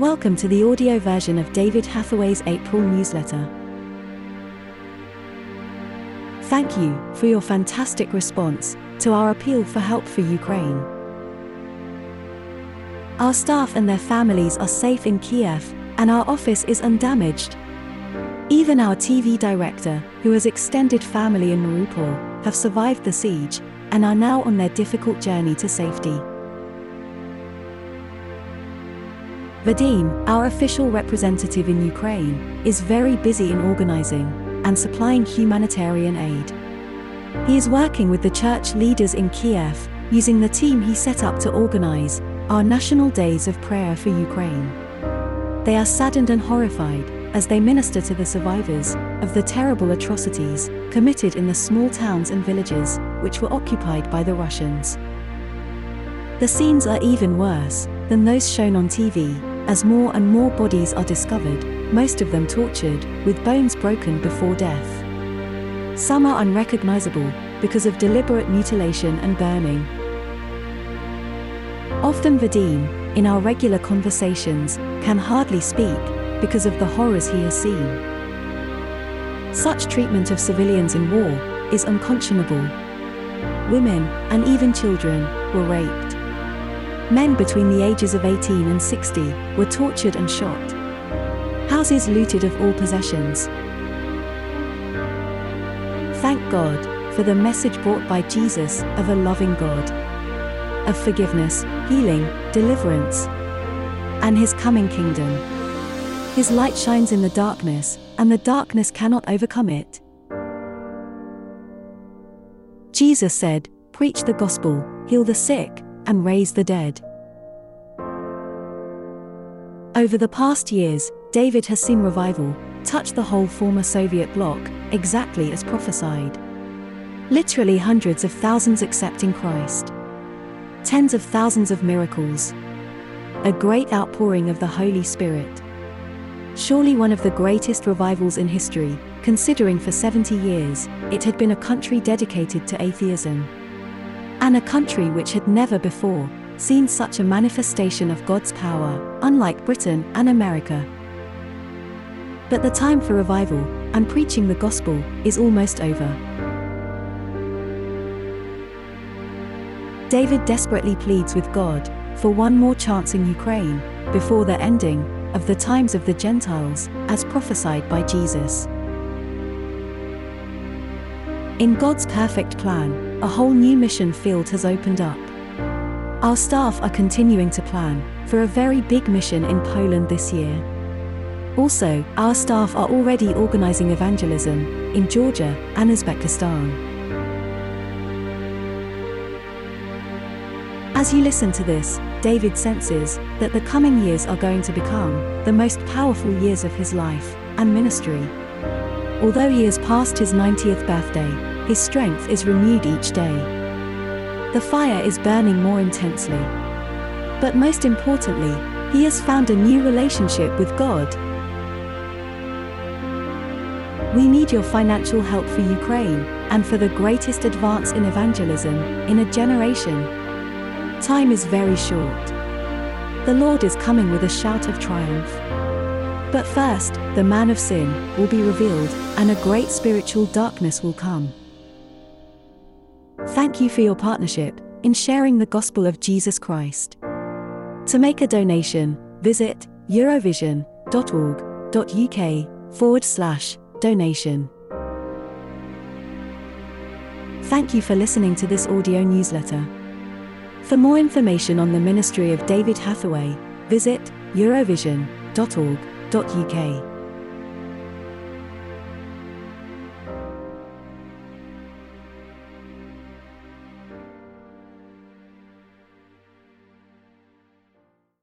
Welcome to the audio version of David Hathaway's April newsletter. Thank you for your fantastic response to our appeal for help for Ukraine. Our staff and their families are safe in Kiev, and our office is undamaged. Even our TV director, who has extended family in Mariupol, have survived the siege and are now on their difficult journey to safety. Vadim, our official representative in Ukraine, is very busy in organizing and supplying humanitarian aid. He is working with the church leaders in Kiev, using the team he set up to organize our National Days of Prayer for Ukraine. They are saddened and horrified as they minister to the survivors of the terrible atrocities committed in the small towns and villages which were occupied by the Russians. The scenes are even worse than those shown on TV, as more and more bodies are discovered, most of them tortured, with bones broken before death. Some are unrecognizable because of deliberate mutilation and burning. Often Vadim, in our regular conversations, can hardly speak because of the horrors he has seen. Such treatment of civilians in war is unconscionable. Women, and even children, were raped. Men between the ages of 18 and 60 were tortured and shot. Houses looted of all possessions. Thank God for the message brought by Jesus of a loving God, of forgiveness, healing, deliverance, and his coming kingdom. His light shines in the darkness, and the darkness cannot overcome it. Jesus said, Preach the gospel, heal the sick, and raise the dead. Over the past years, David has seen revival touch the whole former Soviet bloc, exactly as prophesied. Literally hundreds of thousands accepting Christ. Tens of thousands of miracles. A great outpouring of the Holy Spirit. Surely one of the greatest revivals in history, considering for 70 years, it had been a country dedicated to atheism. And a country which had never before seen such a manifestation of God's power, unlike Britain and America. But the time for revival and preaching the gospel is almost over. David desperately pleads with God for one more chance in Ukraine before the ending of the times of the Gentiles, as prophesied by Jesus. In God's perfect plan, a whole new mission field has opened up. Our staff are continuing to plan for a very big mission in Poland this year. Also, our staff are already organizing evangelism in Georgia and Uzbekistan. As you listen to this, David senses that the coming years are going to become the most powerful years of his life and ministry. Although he has passed his 90th birthday, his strength is renewed each day. The fire is burning more intensely. But most importantly, he has found a new relationship with God. We need your financial help for Ukraine and for the greatest advance in evangelism in a generation. Time is very short. The Lord is coming with a shout of triumph. But first, the man of sin will be revealed, and a great spiritual darkness will come. Thank you for your partnership in sharing the gospel of Jesus Christ. To make a donation, visit eurovision.org.uk forward slash donation. Thank you for listening to this audio newsletter. For more information on the ministry of David Hathaway, visit eurovision.org.uk.